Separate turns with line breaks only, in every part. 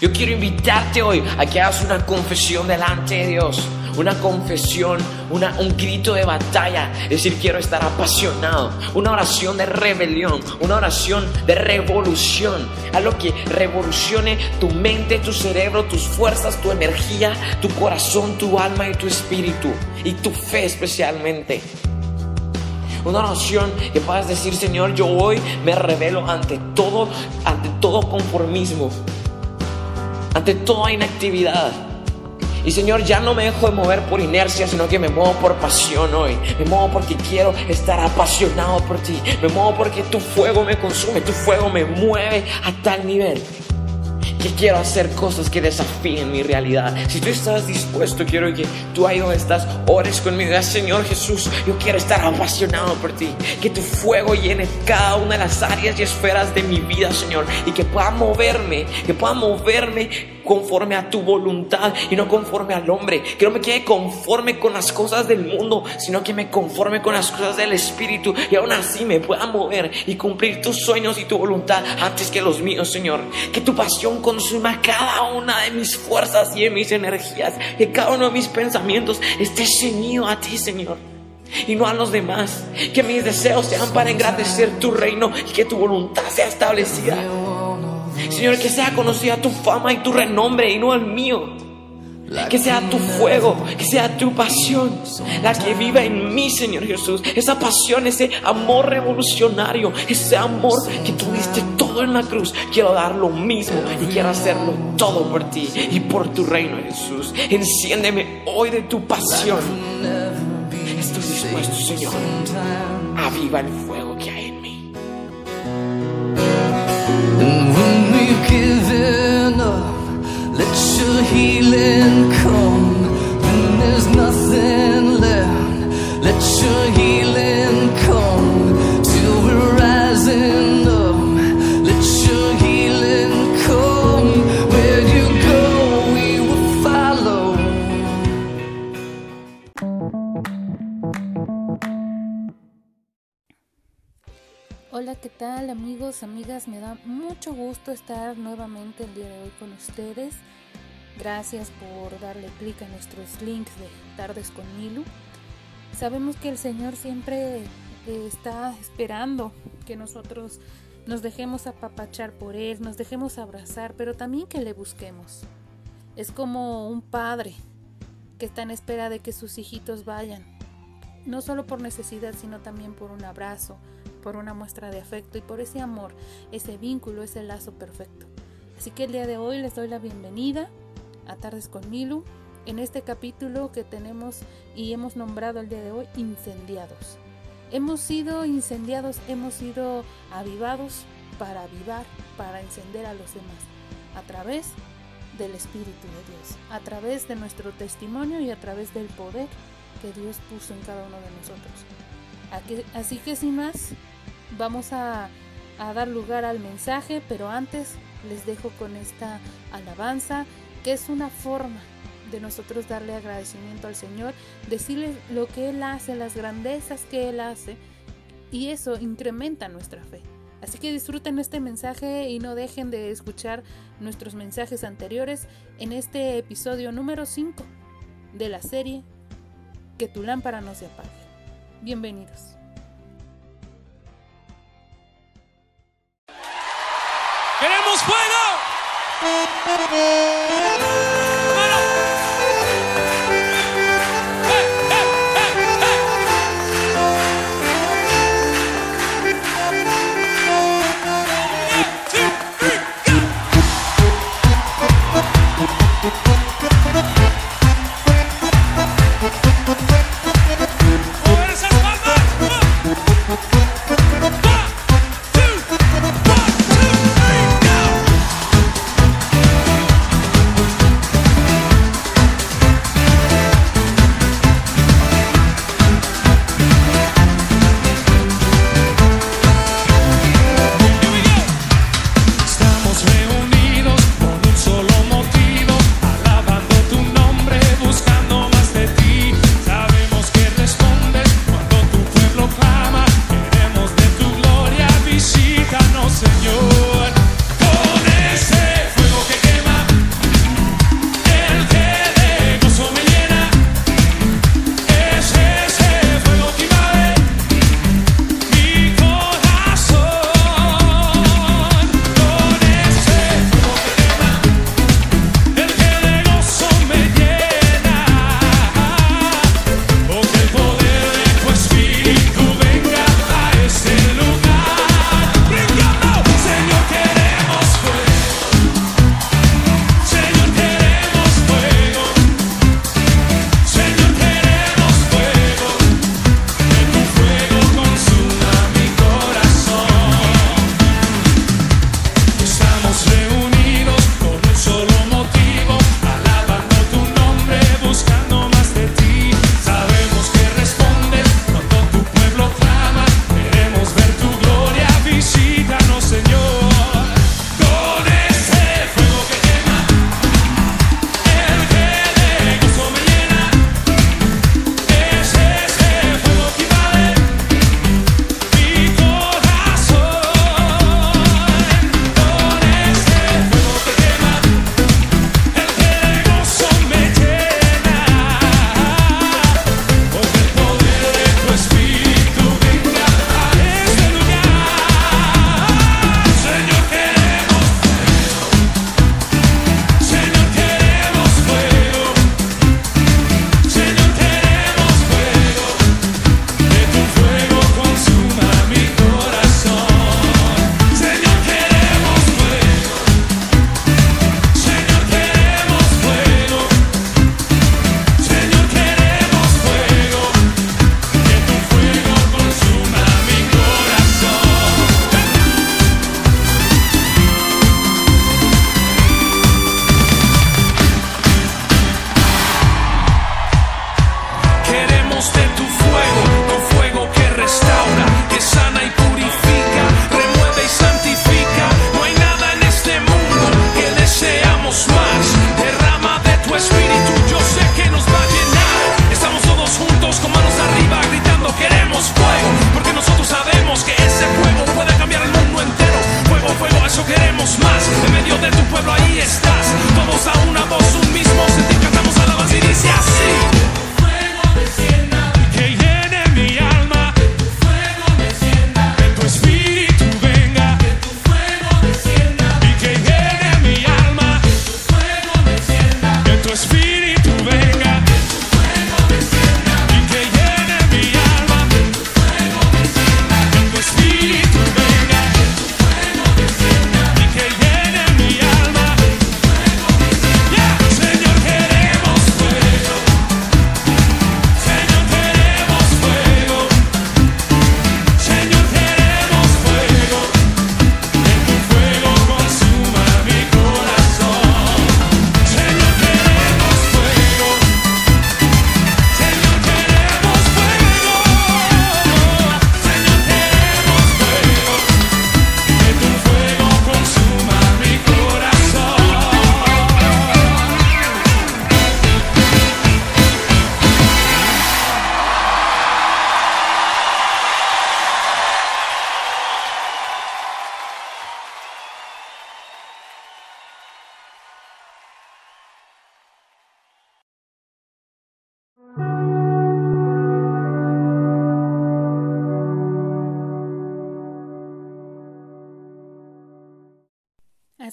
Yo quiero invitarte hoy a que hagas una confesión delante de Dios. Una confesión, un grito de batalla. Decir, quiero estar apasionado. Una oración de rebelión. Una oración de revolución. Algo que revolucione tu mente, tu cerebro, tus fuerzas, tu energía, tu corazón, tu alma y tu espíritu. Y tu fe especialmente. Una oración que puedas decir, Señor, yo hoy me revelo ante todo, ante todo conformismo ante toda inactividad. Y Señor, ya no me dejo de mover por inercia, sino que me muevo por pasión hoy. Me muevo porque quiero estar apasionado por ti. Me muevo porque tu fuego me consume, tu fuego me mueve a tal nivel que quiero hacer cosas que desafíen mi realidad. Si tú estás dispuesto, quiero que tú ahí donde estás ores conmigo. Señor Jesús, yo quiero estar apasionado por ti. Que tu fuego llene cada una de las áreas y esferas de mi vida, Señor. Y que pueda moverme, que pueda moverme conforme a tu voluntad y no conforme al hombre. Que no me quede conforme con las cosas del mundo, sino que me conforme con las cosas del Espíritu y aún así me pueda mover y cumplir tus sueños y tu voluntad antes que los míos, Señor. Que tu pasión consuma cada una de mis fuerzas y de mis energías, que cada uno de mis pensamientos esté ceñido a ti, Señor y no a los demás. Que mis deseos sean para engrandecer tu reino y que tu voluntad sea establecida. Señor, que sea conocida tu fama y tu renombre y no el mío. Que sea tu fuego, que sea tu pasión, la que viva en mí, Señor Jesús. Esa pasión, ese amor revolucionario, ese amor que tuviste todo en la cruz. Quiero dar lo mismo y quiero hacerlo todo por ti y por tu reino, Jesús. Enciéndeme hoy de tu pasión. Estoy dispuesto, Señor. Aviva el fuego que hay
healing come when there's nothing left. Let your healing come till we're rising up. Let your healing come. Where you go, we will follow.
Hola, ¿qué tal amigos, amigas? Me da mucho gusto estar nuevamente el día de hoy con ustedes. Gracias por darle clic a nuestros links de Tardes con Milu. Sabemos que el Señor siempre eh, está esperando que nosotros nos dejemos apapachar por Él, nos dejemos abrazar, pero también que le busquemos. Es como un padre que está en espera de que sus hijitos vayan, no solo por necesidad, sino también por un abrazo, por una muestra de afecto y por ese amor, ese vínculo, ese lazo perfecto. Así que el día de hoy les doy la bienvenida a Tardes con Milu en este capítulo que tenemos y hemos nombrado el día de hoy Incendiados. Hemos sido incendiados, hemos sido avivados para avivar, para encender a los demás a través del Espíritu de Dios, a través de nuestro testimonio y a través del poder que Dios puso en cada uno de nosotros. Así que sin más, vamos a, a, dar lugar al mensaje, pero antes les dejo con esta alabanza, que es una forma de nosotros darle agradecimiento al Señor, decirle lo que Él hace, las grandezas que Él hace, y eso incrementa nuestra fe. Así que disfruten este mensaje y no dejen de escuchar nuestros mensajes anteriores en este episodio número 5 de la serie Que tu lámpara no se apague. Bienvenidos.
¡Queremos fuego!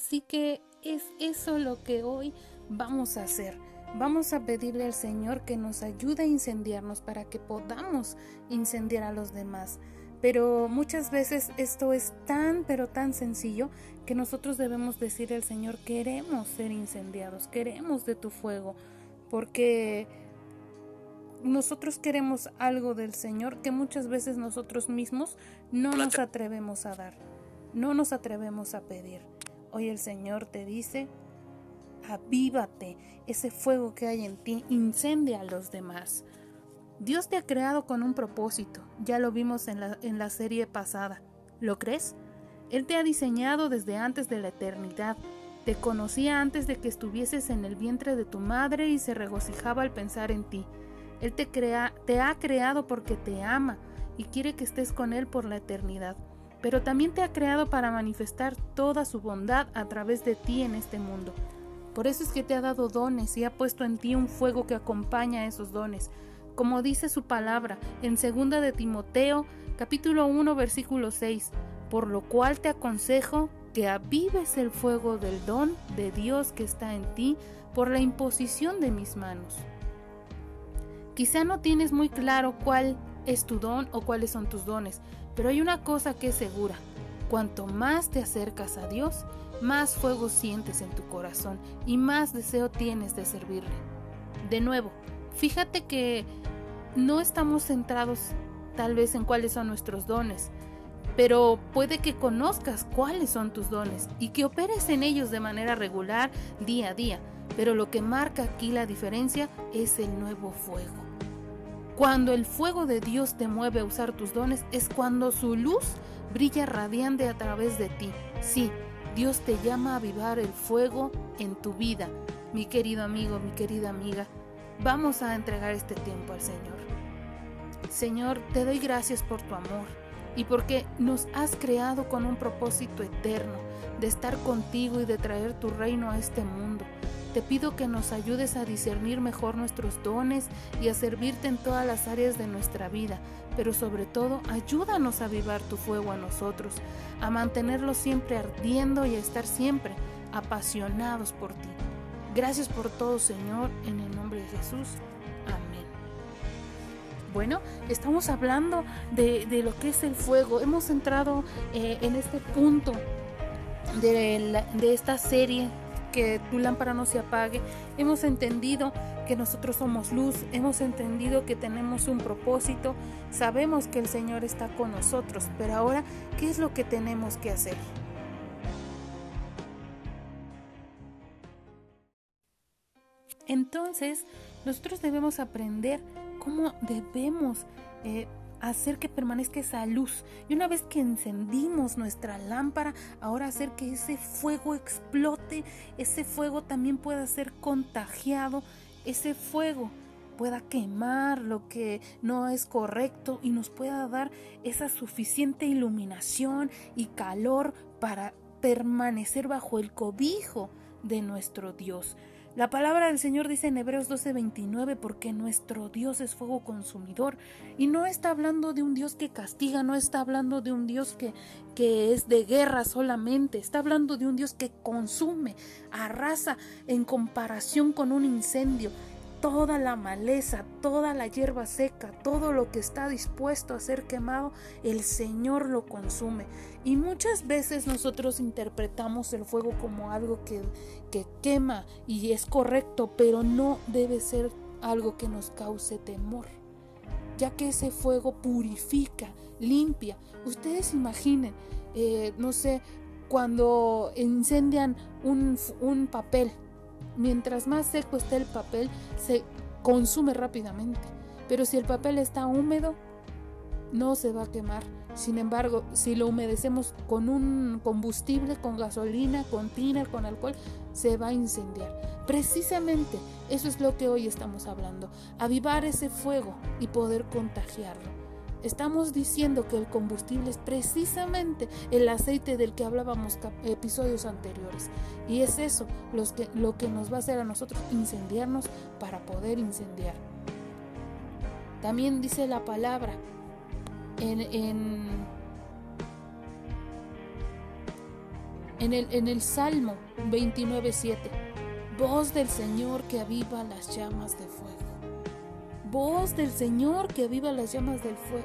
Así que
es eso lo que hoy vamos a hacer. Vamos a pedirle al Señor que nos ayude a incendiarnos para que podamos incendiar a los demás. Pero muchas veces esto es tan, pero tan sencillo que nosotros debemos decir al Señor, queremos ser incendiados, queremos de tu fuego, porque nosotros queremos algo del Señor que muchas veces nosotros mismos no nos atrevemos a dar, no nos atrevemos a pedir. Hoy el Señor te dice, avívate, ese fuego que hay en ti, incendia a los demás. Dios te ha creado con un propósito, ya lo vimos en la, en la serie pasada. ¿Lo crees? Él te ha diseñado desde antes de la eternidad. Te conocía antes de que estuvieses en el vientre de tu madre y se regocijaba al pensar en ti. Él te, crea, te ha creado porque te ama y quiere que estés con Él por la eternidad. Pero también te ha creado para manifestar toda su bondad a través de ti en este mundo. Por eso es que te ha dado dones y ha puesto en ti un fuego que acompaña a esos dones. Como dice su palabra en 2 de Timoteo, capítulo 1, versículo 6, por lo cual te aconsejo que avives el fuego del don de Dios que está en ti por la imposición de mis manos. Quizá no tienes muy claro cuál es tu don o cuáles son tus dones, pero hay una cosa que es segura. Cuanto más te acercas a Dios, más fuego sientes en tu corazón y más deseo tienes de servirle. De nuevo, fíjate que no estamos centrados tal vez en cuáles son nuestros dones, pero puede que conozcas cuáles son tus dones y que operes en ellos de manera regular día a día, pero lo que marca aquí la diferencia es el nuevo fuego. Cuando el fuego de Dios te mueve a usar tus dones es cuando su luz brilla radiante a través de ti. Sí, Dios te llama a avivar el fuego en tu vida. Mi querido amigo, mi querida amiga, vamos a entregar este tiempo al Señor. Señor, te doy gracias por tu amor y porque nos has creado con un propósito eterno de estar contigo y de traer tu reino a este mundo. Te pido que nos ayudes a discernir mejor nuestros dones y a servirte en todas las áreas de nuestra vida, pero sobre todo ayúdanos a avivar tu fuego a nosotros, a mantenerlo siempre ardiendo y a estar siempre apasionados por ti. Gracias por todo, Señor, en el nombre de Jesús. Amén. Bueno, estamos hablando de, de lo que es el fuego. Hemos entrado eh, en este punto de, de esta serie que tu lámpara no se apague. Hemos entendido que nosotros somos luz, hemos entendido que tenemos un propósito, sabemos que el Señor está con nosotros, pero ahora, ¿qué es lo que tenemos que hacer? Entonces, nosotros debemos aprender cómo debemos eh, hacer que permanezca esa luz. Y una vez que encendimos nuestra lámpara, ahora hacer que ese fuego explote, ese fuego también pueda ser contagiado, ese fuego pueda quemar lo que no es correcto y nos pueda dar esa suficiente iluminación y calor para permanecer bajo el cobijo de nuestro Dios. La palabra del Señor dice en Hebreos 12:29 porque nuestro Dios es fuego consumidor. Y no está hablando de un Dios que castiga, no está hablando de un Dios que, que es de guerra solamente, está hablando de un Dios que consume, arrasa en comparación con un incendio toda la maleza, toda la hierba seca, todo lo que está dispuesto a ser quemado, el Señor lo consume. Y muchas veces nosotros interpretamos el fuego como algo que, que quema y es correcto, pero no debe ser algo que nos cause temor ya que ese fuego purifica, limpia. Ustedes imaginen, eh, no sé, cuando incendian un, un papel, Mientras más seco esté el papel, se consume rápidamente. Pero si el papel está húmedo, no se va a quemar. Sin embargo, si lo humedecemos con un combustible, con gasolina, con tiner, con alcohol, se va a incendiar. Precisamente eso es lo que hoy estamos hablando. Avivar ese fuego y poder contagiarlo. Estamos diciendo que el combustible es precisamente el aceite del que hablábamos episodios anteriores. Y es eso que, lo que nos va a hacer a nosotros incendiarnos para poder incendiar. También dice la palabra en, en, el, en el Salmo 29.7. Voz del Señor que aviva las llamas de fuego voz del Señor que aviva las llamas del fuego.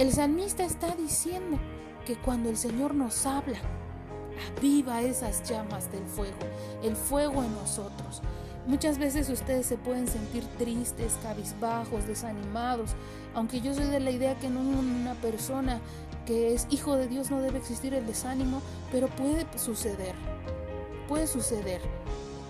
El salmista está diciendo que cuando el Señor nos habla, aviva esas llamas del fuego, el fuego en nosotros. Muchas veces ustedes se pueden sentir tristes, cabizbajos, desanimados, aunque yo soy de la idea que en una persona que es hijo de Dios no debe existir el desánimo, pero puede suceder, puede suceder.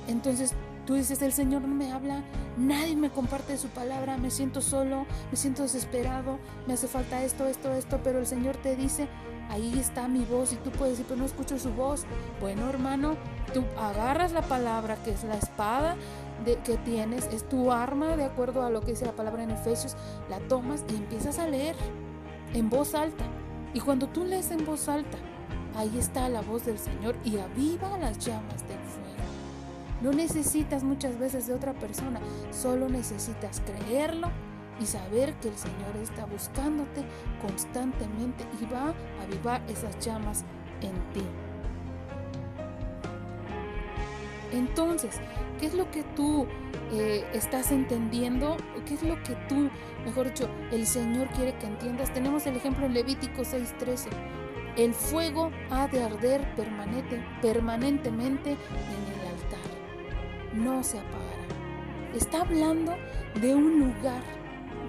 Entonces Tú dices, el Señor no me habla, nadie me comparte su palabra, me siento solo, me siento desesperado, me hace falta esto, esto, esto, pero el Señor te dice, ahí está mi voz y tú puedes decir, pero no escucho su voz. Bueno, hermano, tú agarras la palabra que es la espada de, que tienes, es tu arma de acuerdo a lo que dice la palabra en Efesios, la tomas y empiezas a leer en voz alta. Y cuando tú lees en voz alta, ahí está la voz del Señor y aviva las llamas fuego. No necesitas muchas veces de otra persona, solo necesitas creerlo y saber que el Señor está buscándote constantemente y va a avivar esas llamas en ti. Entonces, ¿qué es lo que tú eh, estás entendiendo? ¿Qué es lo que tú, mejor dicho, el Señor quiere que entiendas? Tenemos el ejemplo en Levítico 6:13. El fuego ha de arder permanente, permanentemente en no se apagará. Está hablando de un lugar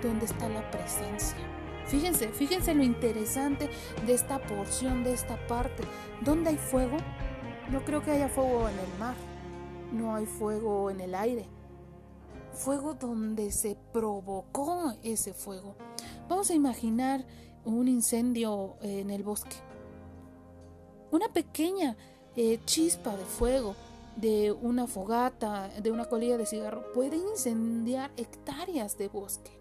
donde está la presencia. Fíjense, fíjense lo interesante de esta porción, de esta parte. ¿Dónde hay fuego? No creo que haya fuego en el mar. No hay fuego en el aire. Fuego donde se provocó ese fuego. Vamos a imaginar un incendio en el bosque. Una pequeña eh, chispa de fuego de una fogata, de una colilla de cigarro, puede incendiar hectáreas de bosque.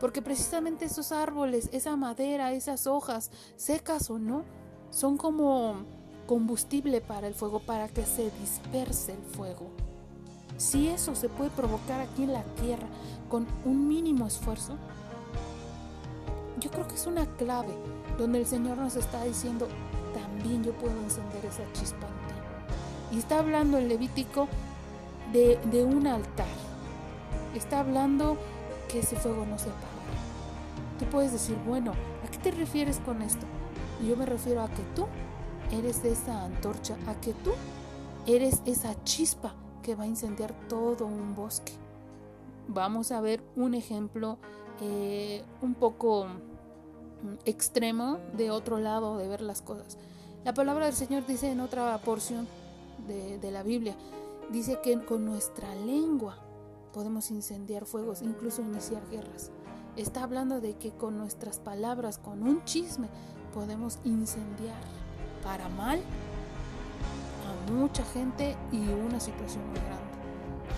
Porque precisamente esos árboles, esa madera, esas hojas, secas o no, son como combustible para el fuego, para que se disperse el fuego. Si eso se puede provocar aquí en la tierra con un mínimo esfuerzo, yo creo que es una clave donde el Señor nos está diciendo, también yo puedo encender esa chispa y está hablando el Levítico de, de un altar. Está hablando que ese fuego no se apagará. Tú puedes decir, bueno, ¿a qué te refieres con esto? Yo me refiero a que tú eres esa antorcha, a que tú eres esa chispa que va a incendiar todo un bosque. Vamos a ver un ejemplo eh, un poco mm, extremo de otro lado de ver las cosas. La palabra del Señor dice en otra porción de, la Biblia. Dice que con nuestra lengua podemos incendiar fuegos, incluso iniciar guerras. Está hablando de que con nuestras palabras, con un chisme, podemos incendiar para mal a mucha gente y una situación muy grande.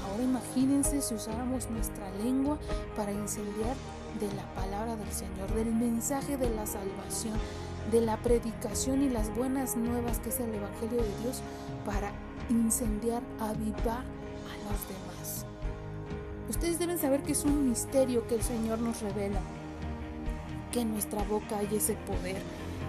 Ahora imagínense si usáramos nuestra lengua para incendiar de la palabra del Señor, del mensaje de la salvación, de la predicación y las buenas nuevas que es el Evangelio de Dios para incendiar, avivar a los demás. Ustedes deben saber que es un misterio que el Señor nos revela, que en nuestra boca hay ese poder,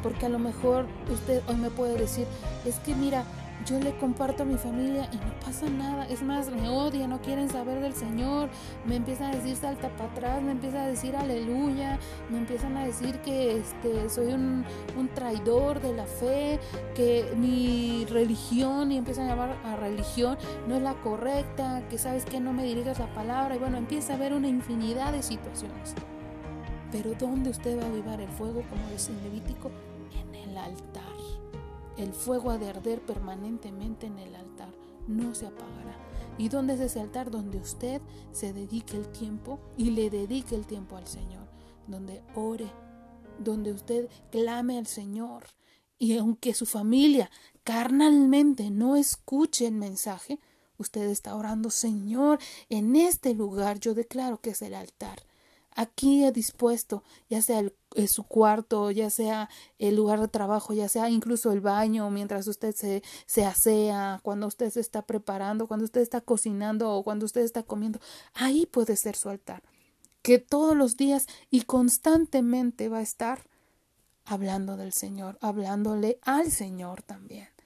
porque a lo mejor usted hoy me puede decir, es que mira, yo le comparto a mi familia y no pasa nada. Es más, me odian, no quieren saber del Señor. Me empiezan a decir salta para atrás, me empiezan a decir aleluya, me empiezan a decir que este, soy un, un traidor de la fe, que mi religión, y empiezan a llamar a religión, no es la correcta, que sabes que no me dirigas la palabra. Y bueno, empieza a haber una infinidad de situaciones. Pero ¿dónde usted va a avivar el fuego, como dice el Levítico? En el altar. El fuego ha de arder permanentemente en el altar, no se apagará. ¿Y dónde es ese altar? Donde usted se dedique el tiempo y le dedique el tiempo al Señor, donde ore, donde usted clame al Señor. Y aunque su familia carnalmente no escuche el mensaje, usted está orando, Señor, en este lugar yo declaro que es el altar. Aquí he dispuesto, ya sea el eh, su cuarto, ya sea el lugar de trabajo, ya sea incluso el baño, mientras usted se, se asea, cuando usted se está preparando, cuando usted está cocinando o cuando usted está comiendo, ahí puede ser su altar, que todos los días y constantemente va a estar hablando del Señor, hablándole al Señor también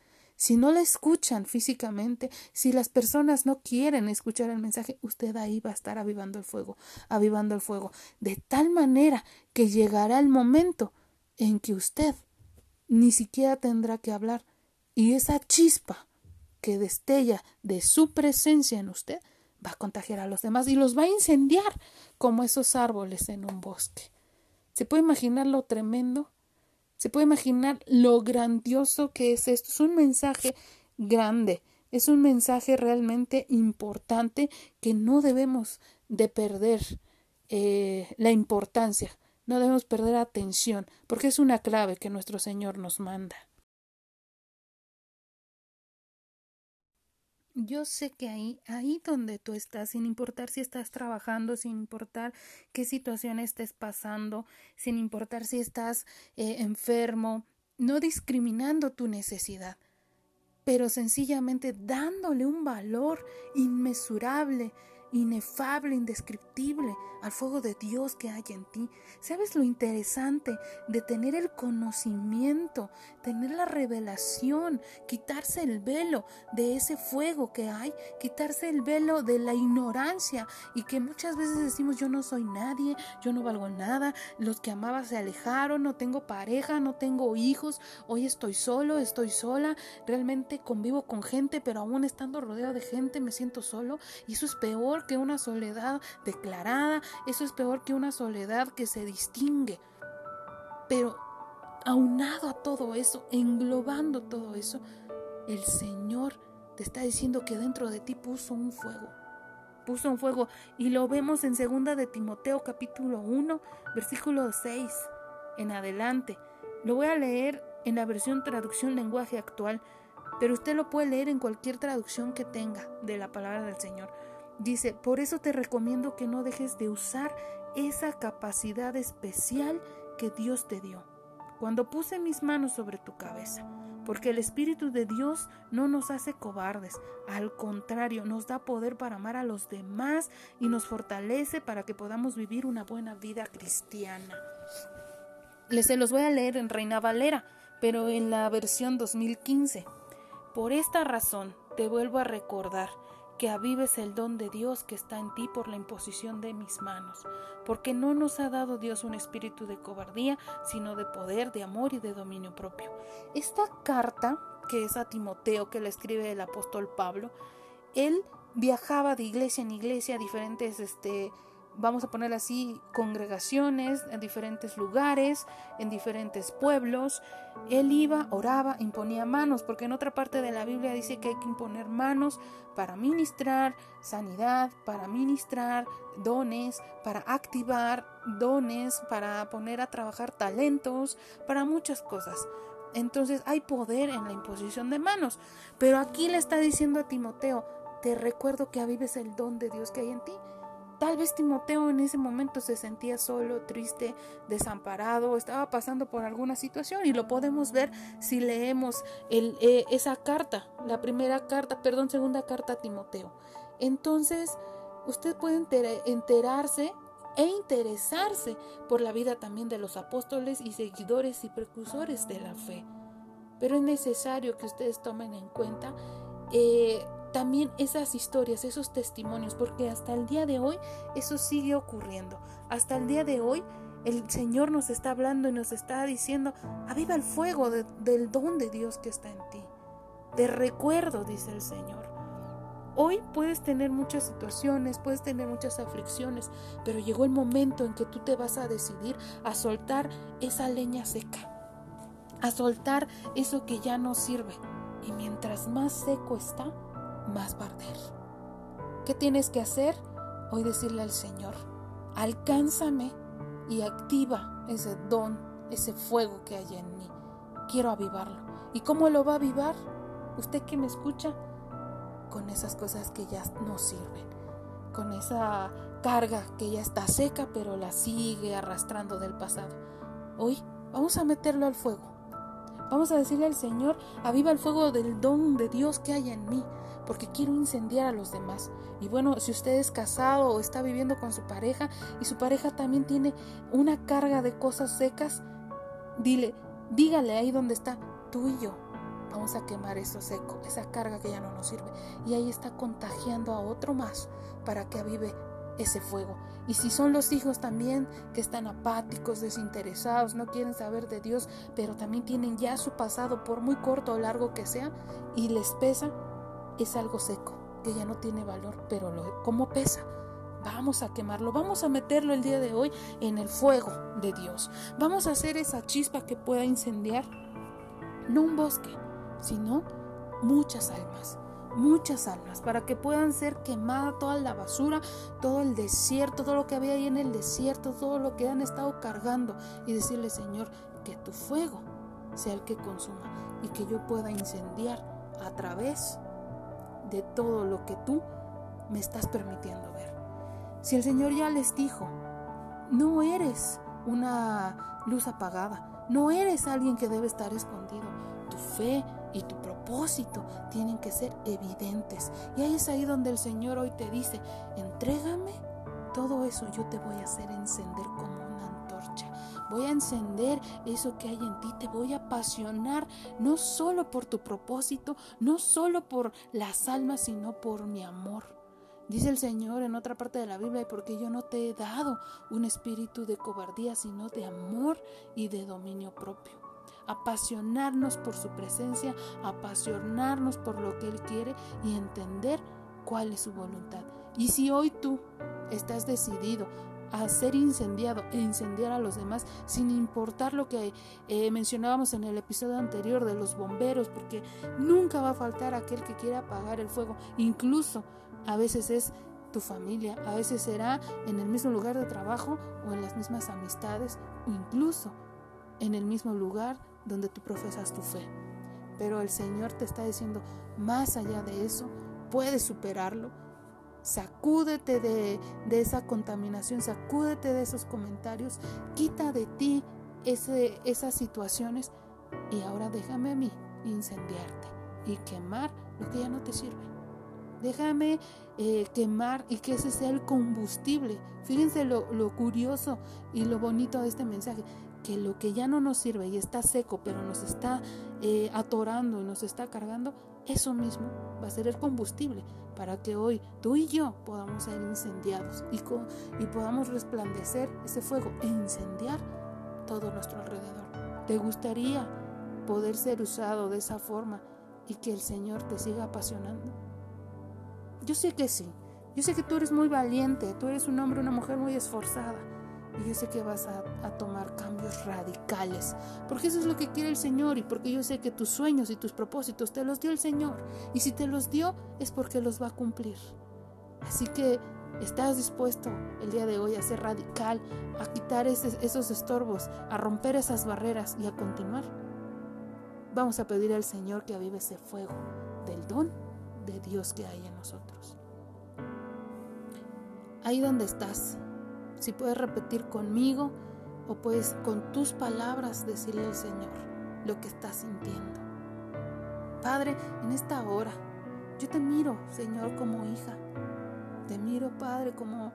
si no la escuchan físicamente, si las personas no quieren escuchar el mensaje, usted ahí va a estar avivando el fuego, avivando el fuego, de tal manera que llegará el momento en que usted ni siquiera tendrá que hablar y esa chispa que destella de su presencia en usted va a contagiar a los demás y los va a incendiar como esos árboles en un bosque. ¿Se puede imaginar lo tremendo? Se puede imaginar lo grandioso que es esto. Es un mensaje grande, es un mensaje realmente importante que no debemos de perder eh, la importancia, no debemos perder atención, porque es una clave que nuestro Señor nos manda. Yo sé que ahí, ahí donde tú estás, sin importar si estás trabajando, sin importar qué situación estés pasando, sin importar si estás eh, enfermo, no discriminando tu necesidad, pero sencillamente dándole un valor inmesurable inefable, indescriptible al fuego de Dios que hay en ti. ¿Sabes lo interesante de tener el conocimiento, tener la revelación, quitarse el velo de ese fuego que hay, quitarse el velo de la ignorancia y que muchas veces decimos yo no soy nadie, yo no valgo nada, los que amaba se alejaron, no tengo pareja, no tengo hijos, hoy estoy solo, estoy sola, realmente convivo con gente, pero aún estando rodeado de gente me siento solo y eso es peor que una soledad declarada, eso es peor que una soledad que se distingue. Pero aunado a todo eso, englobando todo eso, el Señor te está diciendo que dentro de ti puso un fuego. Puso un fuego y lo vemos en segunda de Timoteo capítulo 1, versículo 6 en adelante. Lo voy a leer en la versión traducción lenguaje actual, pero usted lo puede leer en cualquier traducción que tenga de la palabra del Señor. Dice, por eso te recomiendo que no dejes de usar esa capacidad especial que Dios te dio. Cuando puse mis manos sobre tu cabeza, porque el Espíritu de Dios no nos hace cobardes, al contrario, nos da poder para amar a los demás y nos fortalece para que podamos vivir una buena vida cristiana. Les se los voy a leer en Reina Valera, pero en la versión 2015. Por esta razón, te vuelvo a recordar que avives el don de Dios que está en ti por la imposición de mis manos, porque no nos ha dado Dios un espíritu de cobardía, sino de poder, de amor y de dominio propio. Esta carta, que es a Timoteo, que la escribe el apóstol Pablo, él viajaba de iglesia en iglesia a diferentes este, vamos a poner así, congregaciones en diferentes lugares, en diferentes pueblos. Él iba, oraba, imponía manos, porque en otra parte de la Biblia dice que hay que imponer manos para ministrar sanidad, para ministrar dones, para activar dones, para poner a trabajar talentos, para muchas cosas. Entonces hay poder en la imposición de manos. Pero aquí le está diciendo a Timoteo, te recuerdo que avives el don de Dios que hay en ti. Tal vez Timoteo en ese momento se sentía solo, triste, desamparado, estaba pasando por alguna situación y lo podemos ver si leemos eh, esa carta, la primera carta, perdón, segunda carta a Timoteo. Entonces, usted puede enterarse e interesarse por la vida también de los apóstoles y seguidores y precursores de la fe. Pero es necesario que ustedes tomen en cuenta eh, también esas historias, esos testimonios, porque hasta el día de hoy eso sigue ocurriendo. Hasta el día de hoy el Señor nos está hablando y nos está diciendo, aviva el fuego del don de Dios que está en ti. De recuerdo, dice el Señor. Hoy puedes tener muchas situaciones, puedes tener muchas aflicciones, pero llegó el momento en que tú te vas a decidir a soltar esa leña seca, a soltar eso que ya no sirve. Y mientras más seco está, más va ¿Qué tienes que hacer? Hoy decirle al Señor, alcánzame y activa ese don, ese fuego que hay en mí. Quiero avivarlo. ¿Y cómo lo va a avivar? Usted que me escucha, con esas cosas que ya no sirven, con esa carga que ya está seca pero la sigue arrastrando del pasado. Hoy vamos a meterlo al fuego. Vamos a decirle al Señor, aviva el fuego del don de Dios que hay en mí porque quiero incendiar a los demás. Y bueno, si usted es casado o está viviendo con su pareja y su pareja también tiene una carga de cosas secas, dile, dígale ahí donde está, tú y yo. Vamos a quemar eso seco, esa carga que ya no nos sirve. Y ahí está contagiando a otro más para que avive ese fuego. Y si son los hijos también que están apáticos, desinteresados, no quieren saber de Dios, pero también tienen ya su pasado, por muy corto o largo que sea, y les pesa, es algo seco, que ya no tiene valor, pero lo, ¿cómo pesa? Vamos a quemarlo, vamos a meterlo el día de hoy en el fuego de Dios. Vamos a hacer esa chispa que pueda incendiar, no un bosque, sino muchas almas, muchas almas, para que puedan ser quemada toda la basura, todo el desierto, todo lo que había ahí en el desierto, todo lo que han estado cargando y decirle, Señor, que tu fuego sea el que consuma y que yo pueda incendiar a través de todo lo que tú me estás permitiendo ver. Si el Señor ya les dijo, no eres una luz apagada, no eres alguien que debe estar escondido, tu fe y tu propósito tienen que ser evidentes. Y ahí es ahí donde el Señor hoy te dice, entrégame todo eso, yo te voy a hacer encender como Voy a encender eso que hay en ti, te voy a apasionar no solo por tu propósito, no solo por las almas, sino por mi amor. Dice el Señor en otra parte de la Biblia, porque yo no te he dado un espíritu de cobardía, sino de amor y de dominio propio. Apasionarnos por su presencia, apasionarnos por lo que Él quiere y entender cuál es su voluntad. Y si hoy tú estás decidido a ser incendiado e incendiar a los demás sin importar lo que eh, mencionábamos en el episodio anterior de los bomberos, porque nunca va a faltar aquel que quiera apagar el fuego, incluso a veces es tu familia, a veces será en el mismo lugar de trabajo o en las mismas amistades o incluso en el mismo lugar donde tú profesas tu fe. Pero el Señor te está diciendo, más allá de eso, puedes superarlo, Sacúdete de, esa contaminación, sacúdete de esos comentarios, quita de ti ese, esas situaciones y ahora déjame a mí incendiarte y quemar lo que ya no te sirve. Déjame eh, quemar y que ese sea el combustible. Fíjense lo, lo curioso y lo bonito de este mensaje que lo que ya no nos sirve y está seco, pero nos está eh, atorando y nos está cargando, eso mismo va a ser el combustible para que hoy tú y yo podamos ser incendiados y, y podamos resplandecer ese fuego e incendiar todo nuestro alrededor. ¿Te gustaría poder ser usado de esa forma y que el Señor te siga apasionando? Yo sé que sí, Yo sé que tú eres muy valiente, tú eres un hombre, una mujer muy esforzada. Y yo sé que vas a, tomar cambios radicales, porque eso es lo que quiere el Señor y porque yo sé que tus sueños y tus propósitos te los dio el Señor. Y si te los dio es porque los va a cumplir. Así que estás dispuesto el día de hoy a ser radical, a quitar ese, esos estorbos, a romper esas barreras y a continuar. Vamos a pedir al Señor que avive ese fuego del don de Dios que hay en nosotros. Ahí donde estás, si puedes repetir conmigo o puedes con tus palabras decirle al Señor lo que estás sintiendo. Padre, en esta hora, yo te miro, Señor, como hija. Te miro, Padre, como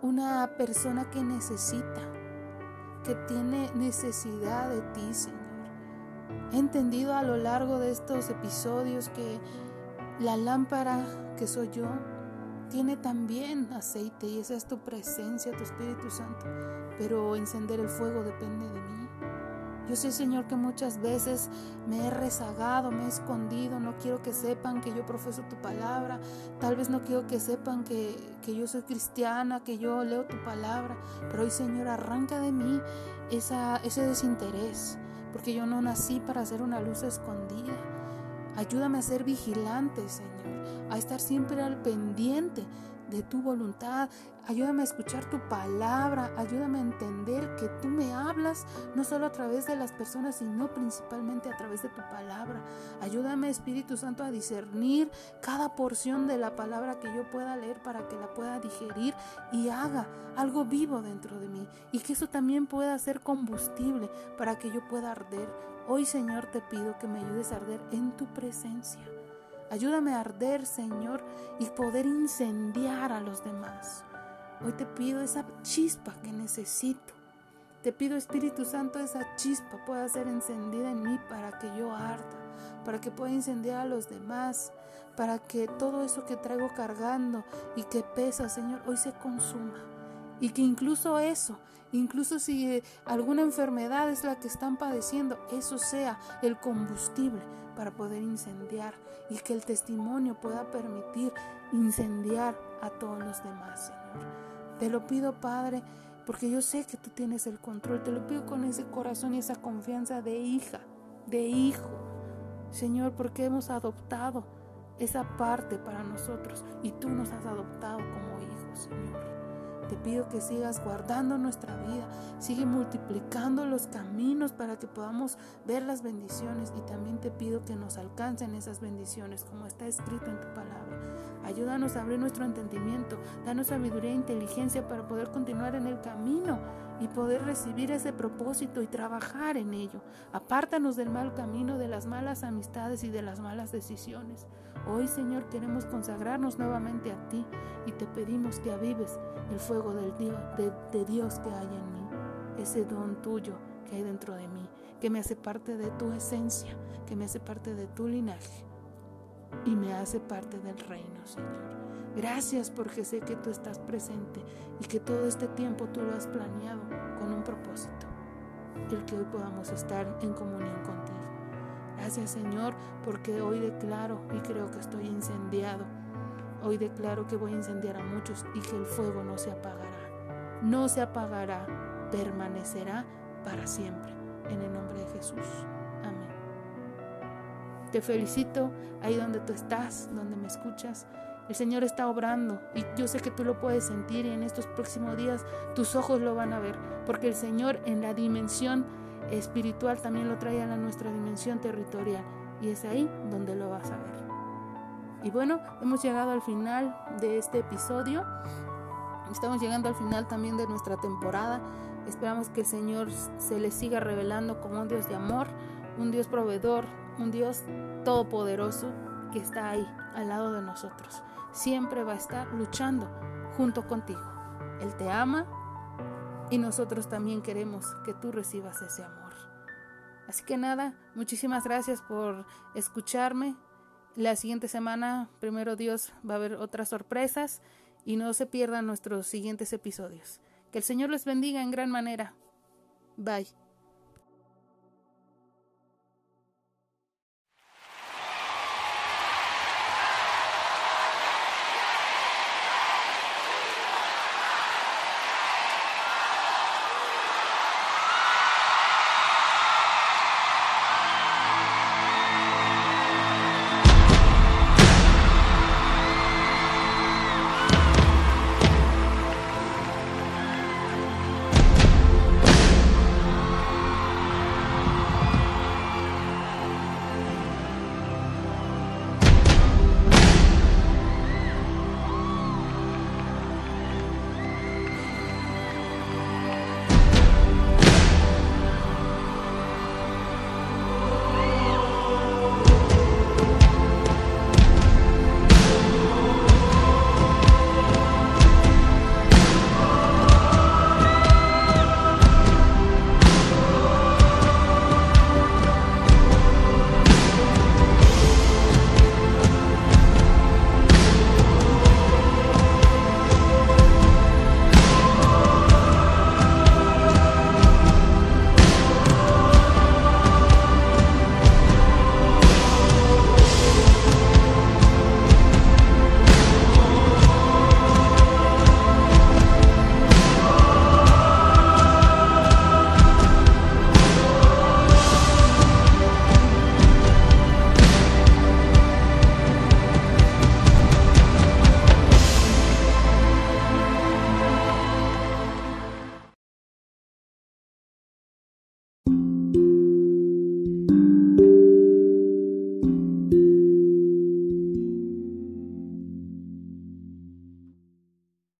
una persona que necesita, que tiene necesidad de ti, Señor. He entendido a lo largo de estos episodios que la lámpara que soy yo tiene también aceite y esa es tu presencia, tu Espíritu Santo. Pero encender el fuego depende de mí. Yo sé, Señor, que muchas veces me he rezagado, me he escondido, no quiero que sepan que yo profeso tu palabra, tal vez no quiero que sepan que, que yo soy cristiana, que yo leo tu palabra, pero hoy, Señor, arranca de mí ese desinterés, porque yo no nací para ser una luz escondida. Ayúdame a ser vigilante, Señor, a estar siempre al pendiente de tu voluntad. Ayúdame a escuchar tu palabra. Ayúdame a entender que tú me hablas no solo a través de las personas, sino principalmente a través de tu palabra. Ayúdame, Espíritu Santo, a discernir cada porción de la palabra que yo pueda leer para que la pueda digerir y haga algo vivo dentro de mí. Y que eso también pueda ser combustible para que yo pueda arder. Hoy, Señor, te pido que me ayudes a arder en tu presencia. Ayúdame a arder, Señor, y poder incendiar a los demás. Hoy te pido esa chispa que necesito. Te pido, Espíritu Santo, esa chispa pueda ser encendida en mí para que yo arda, para que pueda incendiar a los demás, para que todo eso que traigo cargando y que pesa, Señor, hoy se consuma. Y que incluso eso, incluso si eh, alguna enfermedad es la que están padeciendo, eso sea el combustible para poder incendiar y que el testimonio pueda permitir incendiar a todos los demás, Señor. Te lo pido, Padre, porque yo sé que tú tienes el control. Te lo pido con ese corazón y esa confianza de hija, de hijo. Señor, porque hemos adoptado esa parte para nosotros y tú nos has adoptado como hijos, Señor. Te pido que sigas guardando nuestra vida, sigue multiplicando los caminos para que podamos ver las bendiciones y también te pido que nos alcancen esas bendiciones como está escrito en tu palabra. Ayúdanos a abrir nuestro entendimiento, danos sabiduría e inteligencia para poder continuar en el camino y poder recibir ese propósito y trabajar en ello. Apártanos del mal camino, de las malas amistades y de las malas decisiones. Hoy, Señor, queremos consagrarnos nuevamente a ti y te pedimos que avives el fuego de Dios que hay en mí, ese don tuyo que hay dentro de mí, que me hace parte de tu esencia, que me hace parte de tu linaje y me hace parte del reino, Señor. Gracias porque sé que tú estás presente y que todo este tiempo tú lo has planeado con un propósito, el que hoy podamos estar en comunión contigo. Gracias Señor porque hoy declaro y creo que estoy incendiado. Hoy declaro que voy a incendiar a muchos y que el fuego no se apagará. No se apagará, permanecerá para siempre. En el nombre de Jesús. Te felicito ahí donde tú estás, donde me escuchas. El Señor está obrando y yo sé que tú lo puedes sentir y en estos próximos días tus ojos lo van a ver, porque el Señor en la dimensión espiritual también lo trae a nuestra dimensión territorial y es ahí donde lo vas a ver. Y bueno, hemos llegado al final de este episodio. Estamos llegando al final también de nuestra temporada. Esperamos que el Señor se le siga revelando como un Dios de amor, un Dios proveedor, un Dios todopoderoso que está ahí al lado de nosotros. Siempre va a estar luchando junto contigo. Él te ama y nosotros también queremos que tú recibas ese amor. Así que nada, muchísimas gracias por escucharme. La siguiente semana, primero Dios, va a haber otras sorpresas y no se pierdan nuestros siguientes episodios. Que el Señor les bendiga en gran manera. Bye.